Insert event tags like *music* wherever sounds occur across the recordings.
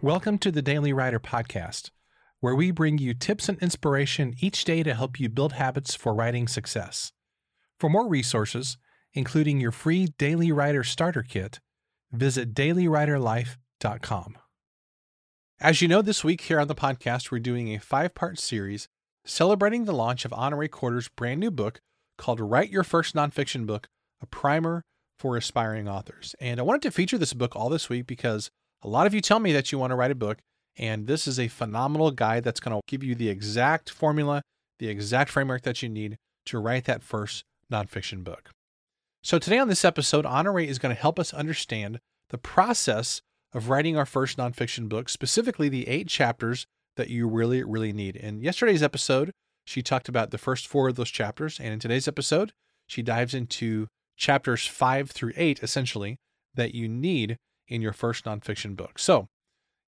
Welcome to the Daily Writer Podcast, where we bring you tips and inspiration each day to help you build habits for writing success. For more resources, including your free Daily Writer Starter Kit, visit dailywriterlife.com. As you know, this week here on the podcast, we're doing a five part series celebrating the launch of Honorée Corder's brand new book called Write Your First Nonfiction Book A Primer for Aspiring Authors. And I wanted to feature this book all this week because a lot of you tell me that you want to write a book, and this is a phenomenal guide that's going to give you the exact formula, the exact framework that you need to write that first nonfiction book. So, today on this episode, Honorée is going to help us understand the process of writing our first nonfiction book, specifically the eight chapters that you really, really need. In yesterday's episode, she talked about the first four of those chapters. And in today's episode, she dives into chapters five through eight, essentially, that you need in your first nonfiction book. So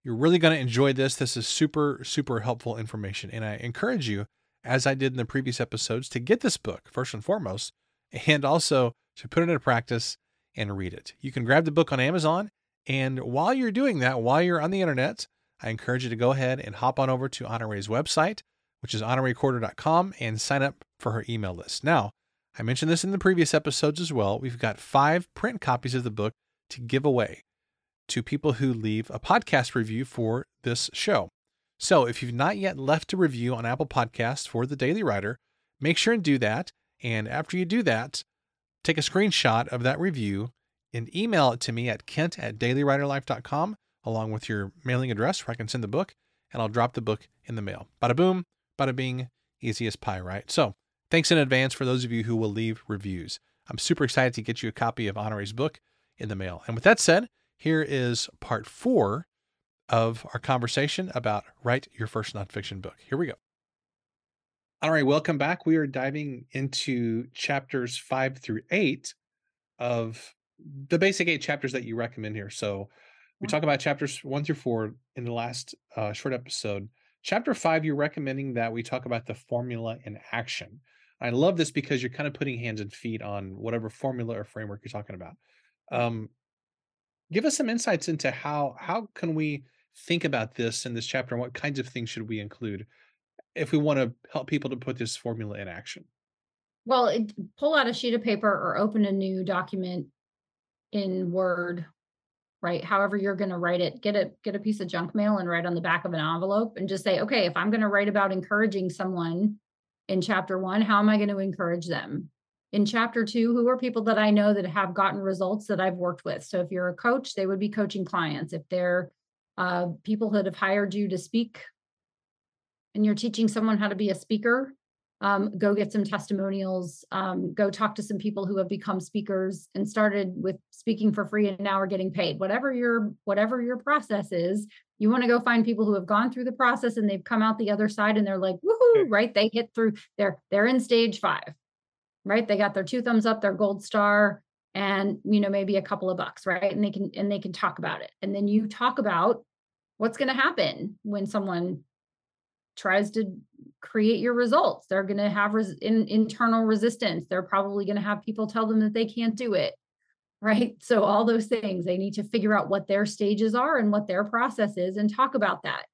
you're really going to enjoy this. This is super, super helpful information. And I encourage you, as I did in the previous episodes, to get this book first and foremost, and also to put it into practice and read it. You can grab the book on Amazon. And while you're doing that, while you're on the internet, I encourage you to go ahead and hop on over to Honorée's website, which is honoreecorder.com, and sign up for her email list. Now, I mentioned this in the previous episodes as well. We've got five print copies of the book to give away to people who leave a podcast review for this show. So if you've not yet left a review on Apple Podcasts for the Daily Writer, make sure and do that. And after you do that, take a screenshot of that review and email it to me at kent at dailywriterlife.com along with your mailing address where I can send the book and I'll drop the book in the mail. Bada boom, bada bing, easy as pie, right? So thanks in advance for those of you who will leave reviews. I'm super excited to get you a copy of Honorée's book in the mail. And with that said, here is part four of our conversation about write your first nonfiction book. Here we go. All right, welcome back. We are diving into chapters five through eight of the basic eight chapters that you recommend here. So we talk about chapters one through four in the last uh, short episode. Chapter five, you're recommending that we talk about the formula in action. I love this because you're kind of putting hands and feet on whatever formula or framework you're talking about. Um, give us some insights into how how can we think about this in this chapter and what kinds of things should we include if we want to help people to put this formula in action? Well it, pull out a sheet of paper or open a new document in word right however you're going to write it. Get a get a piece of junk mail and write on the back of an envelope and just say okay if i'm going to write about encouraging someone in chapter one how am i going to encourage them in chapter two, who are people that I know that have gotten results that I've worked with? So if you're a coach, they would be coaching clients. If they're uh, people that have hired you to speak and you're teaching someone how to be a speaker, um, go get some testimonials, um, go talk to some people who have become speakers and started with speaking for free and now are getting paid. Whatever your whatever your process is, you want to go find people who have gone through the process and they've come out the other side and they're like, woohoo, right? They hit through, they're they're in stage five right? They got their two thumbs up, their gold star, and you know maybe a couple of bucks, right? And they can and they can talk about it. And then you talk about what's going to happen when someone tries to create your results. They're going to have res- in, internal resistance. They're probably going to have people tell them that they can't do it. *laughs* Right. So, all those things, they need to figure out what their stages are and what their process is and talk about that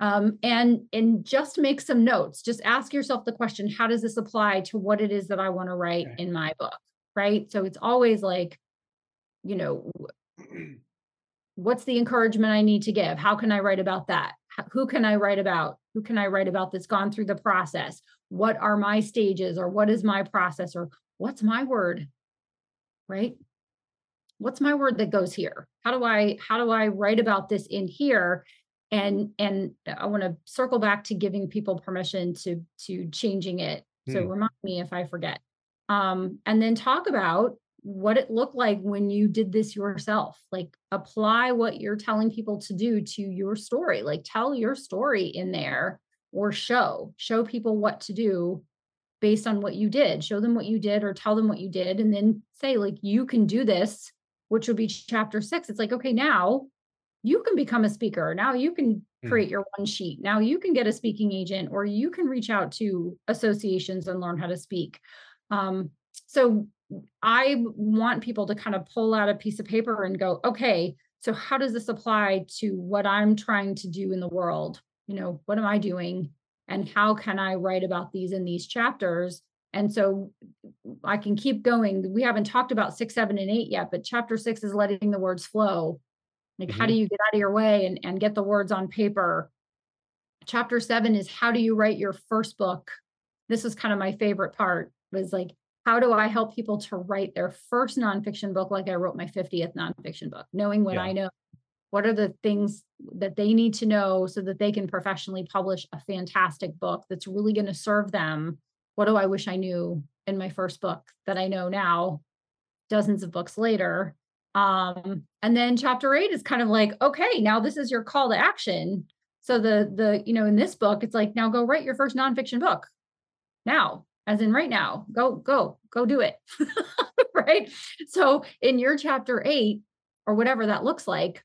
um, and and just make some notes. Just ask yourself the question how does this apply to what it is that i want to write okay. in my book right? So it's always like you know what's the encouragement i need to give? How can i write about that? Who can i write about? Who can i write about that's gone through the process? What are my stages or what is my process or what's my word right? What's my word that goes here? How do i how do i write about this in here and and i want to circle back to giving people permission to to changing it. So mm. remind me if i forget. Um and then talk about what it looked like when you did this yourself. Like apply what you're telling people to do to your story. Like tell your story in there or show show people what to do based on what you did. Show them what you did or tell them what you did and then say like you can do this which would be chapter 6 it's like okay now you can become a speaker. Now you can hmm. create your one sheet. Now you can get a speaking agent or you can reach out to associations and learn how to speak. Um, so I want people to kind of pull out a piece of paper and go, okay, so how does this apply to what I'm trying to do in the world? You know, what am I doing? And how can I write about these in these chapters? And so I can keep going. We haven't talked about six, seven, and eight yet, but chapter six is letting the words flow. Like, mm-hmm. how do you get out of your way and, and get the words on paper? Chapter seven is how do you write your first book? This is kind of my favorite part was like, how do I help people to write their first nonfiction book like I wrote my 50th nonfiction book, knowing what yeah. I know? What are the things that they need to know so that they can professionally publish a fantastic book that's really going to serve them? What do I wish I knew in my first book that I know now, dozens of books later? Um, and then chapter eight is kind of like, okay, now this is your call to action. So the the you know in this book, it's like now go write your first nonfiction book. Now as in right now go go go do it. *laughs* Right? So in your chapter 8 or whatever that looks like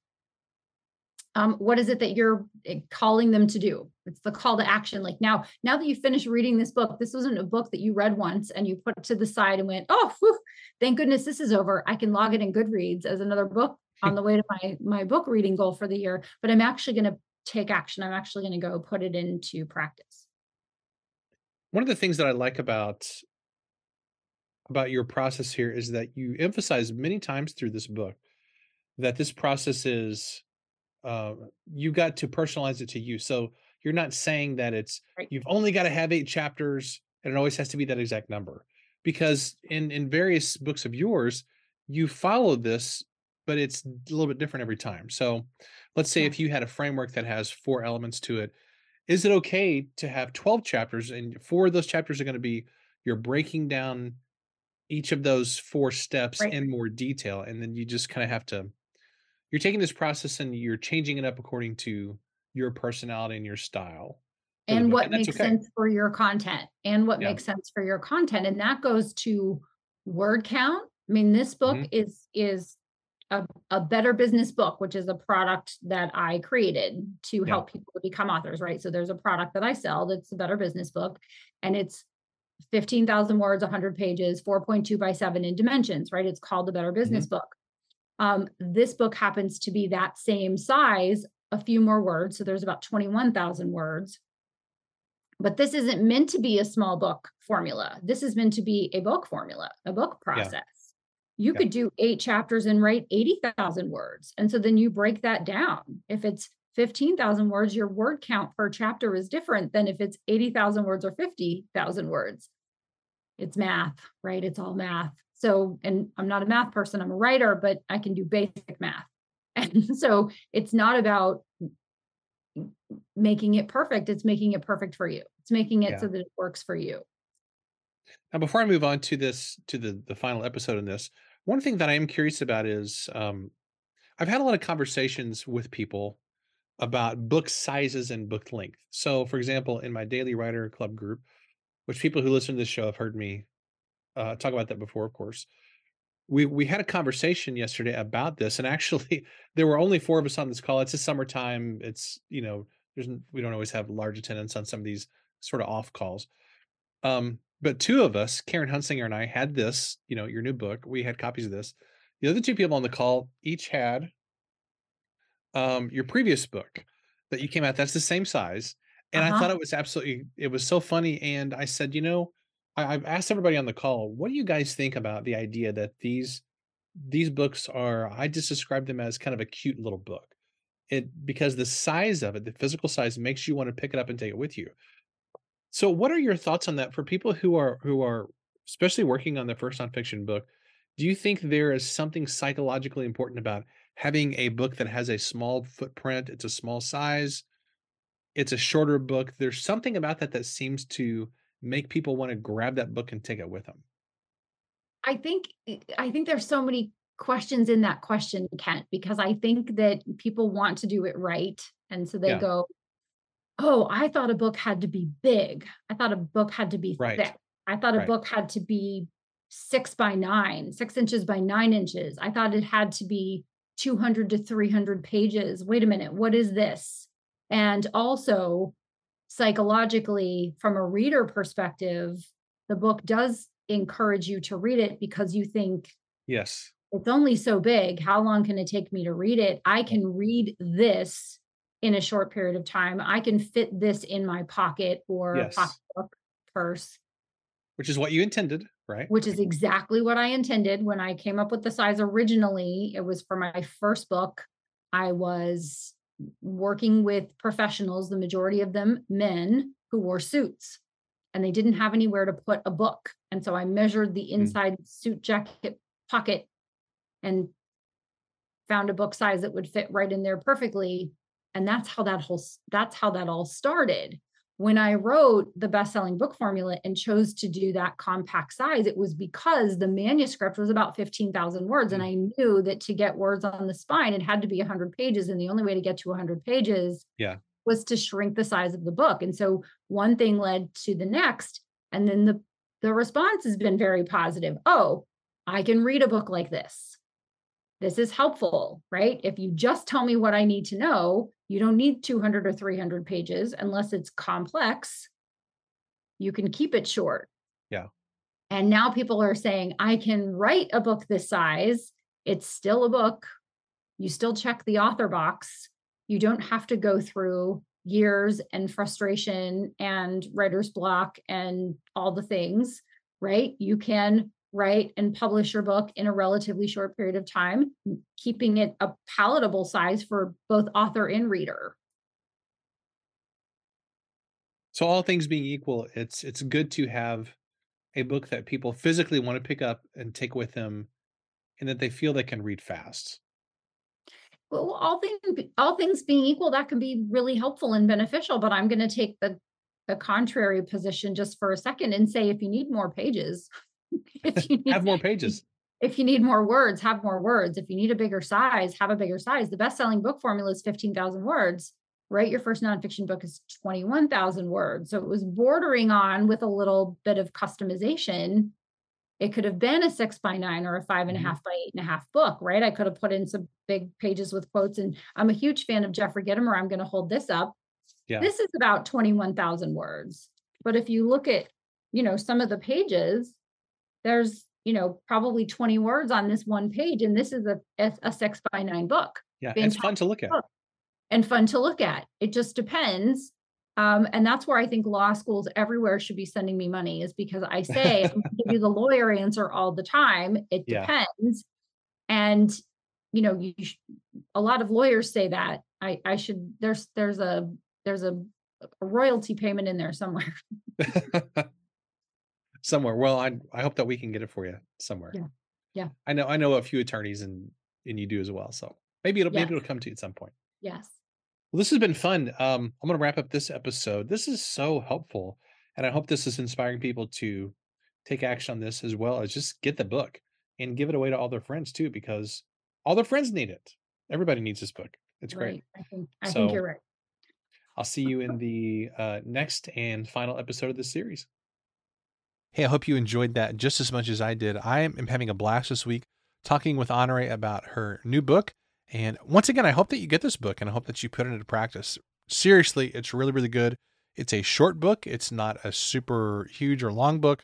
um, what is it that you're eh, calling them to do? It's the call to action like now now that you finish reading this book this wasn't a book that you read once and you put to the side and went oh whew, thank goodness this is over i can log it in goodreads as another book on the *laughs* way to my my book reading goal for the year but i'm actually going to take action i'm actually going to go put it into practice one of the things that I like about about your process here is that you emphasize many times through this book that this process is uh, you got to personalize it to you. So you're not saying that it's right. you've only got to have eight chapters and it always has to be that exact number because in in various books of yours you follow this but it's a little bit different every time so let's say yeah. if you had a framework that has four elements to it is it okay to have 12 chapters and four of those chapters are going to be you're breaking down each of those four steps right. in more detail and then you just kind of have to you're taking this process and you're changing it up according to your personality and your style and what and makes okay. sense for your content and what yeah. makes sense for your content and that goes to word count i mean this book mm-hmm. is is a, a better business book, which is a product that I created to yeah. help people become authors, right? So there's a product that I sell that's a better business book, and it's 15,000 words, 100 pages, 4.2 by 7 in dimensions, right? It's called the Better Business mm-hmm. Book. Um, this book happens to be that same size, a few more words. So there's about 21,000 words. But this isn't meant to be a small book formula. This is meant to be a book formula, a book process. Yeah you yeah. could do eight chapters and write 80,000 words. And so then you break that down. If it's 15,000 words, your word count per chapter is different than if it's 80,000 words or 50,000 words. It's math, right? It's all math. So, and I'm not a math person, I'm a writer, but I can do basic math. *laughs* And so it's not about making it perfect, it's making it perfect for you. It's making it yeah. so that it works for you. Now, before I move on to this, to the the final episode in this, one thing that I am curious about is um, I've had a lot of conversations with people about book sizes and book length. So, for example, in my daily writer club group, which people who listen to this show have heard me uh, talk about that before, of course. We we had a conversation yesterday about this, and actually, *laughs* there were only four of us on this call. It's a summertime. It's you know, there's we don't always have large attendance on some of these sort of off calls. Um, but two of us, Karen Hunsinger and I, had this, you know, your new book. We had copies of this. The other two people on the call each had um, your previous book that you came out. That's the same size. And uh-huh. I thought it was absolutely, it was so funny. And I said, you know, I, I've asked everybody on the call, what do you guys think about the idea that these these books are? I just describe them as kind of a cute little book. It because the size of it, the physical size, makes you want to pick it up and take it with you. So, what are your thoughts on that for people who are who are especially working on their first nonfiction book? Do you think there is something psychologically important about having a book that has a small footprint? It's a small size. It's a shorter book. There's something about that that seems to make people want to grab that book and take it with them. I think eh, I think there's so many questions in that question, Kent, because I think that people want to do it right. And so they yeah. go, oh, I thought a book had to be big. I thought a book had to be right. thick. I thought a right. book had to be six by nine, six inches by nine inches. I thought it had to be 200 to 300 pages. Wait a minute, what is this? And also, psychologically, from a reader perspective, the book does encourage you to read it because you think, yes, it's only so big. How long can it take me to read it? I can read this in a short period of time. I can fit this in my pocket or Yes. pocketbook, purse, Which is what you intended, right? which is exactly what I intended when I came up with the size originally. It was for my first book. I was working with professionals, the majority of them men who wore suits, and they didn't have anywhere to put a book. And so I measured the hmm. inside suit jacket pocket and found a book size that would fit right in there perfectly. And that's how that whole that's how that all started when I wrote the best selling book formula and chose to do that compact size, it was because the manuscript was about 15,000 words. And mm. I knew that to get words on the spine, it had to be 100 pages. And the only way to get to 100 pages Yeah. was to shrink the size of the book. And so one thing led to the next. And then the, the response has been very positive. Oh, I can read a book like this. This is helpful, right? If you just tell me what I need to know, you don't need 200 or 300 pages unless it's complex. You can keep it short. Yeah. And now people are saying, I can write a book this size. It's still a book. You still check the author box. You don't have to go through years and frustration and writer's block and all the things, right? You can write and publish your book in a relatively short period of time, keeping it a palatable size for both author and reader. So all things being equal, it's it's good to have a book that people physically want to pick up and take with them and that they feel they can read fast. Well, all things all things being equal, that can be really helpful and beneficial. But I'm going to take the the contrary position just for a second and say, if you need more pages, *laughs* if you need, Have more pages. if you need more words, have more words. If you need a bigger size, have a bigger size. The best selling book formula is 15,000 words. Write your first nonfiction book is 21,000 words. So it was bordering on with a little bit of customization. It could have been a six by nine or a five and a Mhm. half by eight and a half book, right? I could have put in some big pages with quotes. And I'm a huge fan of Jeffrey Gitomer. I'm going to hold this up. Yeah. This is about 21,000 words. But if you look at, you know, some of the pages, there's, you know, probably 20 words on this one page. And this is a, a, six by nine book Yeah, it's fun to look at. book. and fun to look at. It just depends. Um, and that's where I think law schools everywhere should be sending me money is because I say I'm give you the *laughs* lawyer answer all the time. It Yeah. depends. And you know, you sh- a lot of lawyers say that. I I should there's there's a there's a, a royalty payment in there somewhere. *laughs* *laughs* somewhere. Well, I I hope that we can get it for you somewhere. Yeah. Yeah. I know I know a few attorneys and and you do as well. So maybe it'll maybe it'll come to you at some point. Yes. Well, this has been fun. Um, I'm going to wrap up this episode. This is so helpful, and I hope this is inspiring people to take action on this as well as just get the book and give it away to all their friends too, because all their friends need it. Everybody needs this book. It's great. Right. I think I So- think you're right. I'll see you in *laughs* the uh, next and final episode of this series. Hey, I hope you enjoyed that just as much as I did. I am having a blast this week talking with Honorée about her new book. And once again, I hope that you get this book and I hope that you put it into practice. Seriously, it's really, really good. It's a short book, it's not a super huge or long book.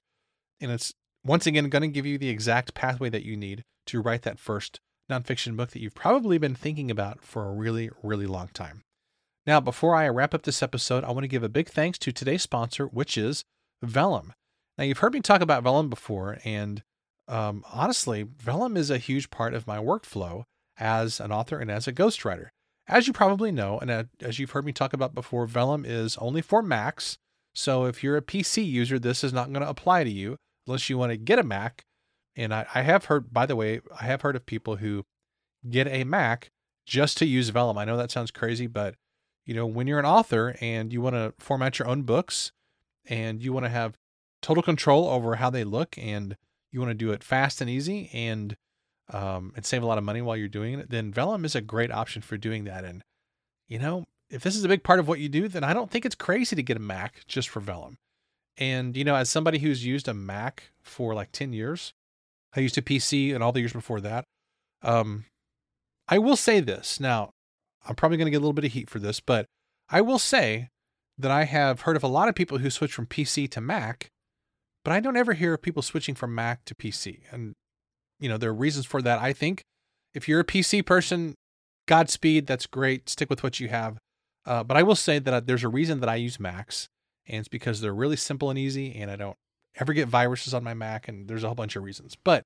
And it's once again going to give you the exact pathway that you need to write that first nonfiction book that you've probably been thinking about for a really, really long time. Now, before I wrap up this episode, I want to give a big thanks to today's sponsor, which is Vellum. Now, you've heard me talk about Vellum before, and um, honestly, Vellum is a huge part of my workflow as an author and as a ghostwriter. As you probably know, and as you've heard me talk about before, Vellum is only for Macs. So if you're a PC user, this is not going to apply to you unless you want to get a Mac. And I, I have heard, by the way, I have heard of people who get a Mac just to use Vellum. I know that sounds crazy, but you know, when you're an author and you want to format your own books and you want to have total control over how they look and you want to do it fast and easy and um, and save a lot of money while you're doing it, then Vellum is a great option for doing that. And you know, if this is a big part of what you do, then I don't think it's crazy to get a Mac just for Vellum. And you know, as somebody who's used a Mac for like 10 years, I used a PC and all the years before that. Um, I will say this. Now, I'm probably going to get a little bit of heat for this, but I will say that I have heard of a lot of people who switch from PC to Mac, but I don't ever hear of people switching from Mac to PC. And you know, there are reasons for that. I think if you're a PC person, Godspeed, that's great. Stick with what you have. Uh, but I will say that uh, there's a reason that I use Macs, and it's because they're really simple and easy, and I don't ever get viruses on my Mac, and there's a whole bunch of reasons. But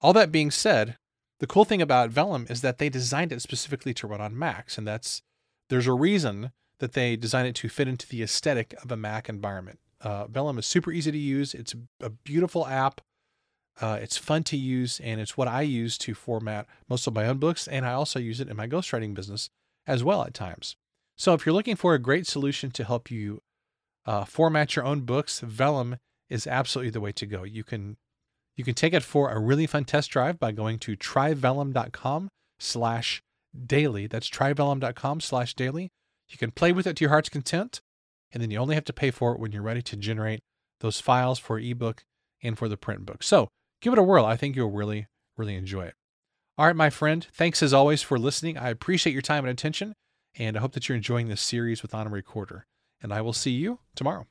all that being said, the cool thing about Vellum is that they designed it specifically to run on Macs, and that's there's a reason that they designed it to fit into the aesthetic of a Mac environment. Uh, Vellum is super easy to use. It's a beautiful app. Uh, it's fun to use, and it's what I use to format most of my own books, and I also use it in my ghostwriting business as well at times. So if you're looking for a great solution to help you uh, format your own books, Vellum is absolutely the way to go. You can you can take it for a really fun test drive by going to tryvellum.com slash daily. That's tryvellum.com slash daily. You can play with it to your heart's content, and then you only have to pay for it when you're ready to generate those files for ebook and for the print book. So give it a whirl. I think you'll really, really enjoy it. All right, my friend, thanks as always for listening. I appreciate your time and attention, and I hope that you're enjoying this series with Honorée Corder. And I will see you tomorrow.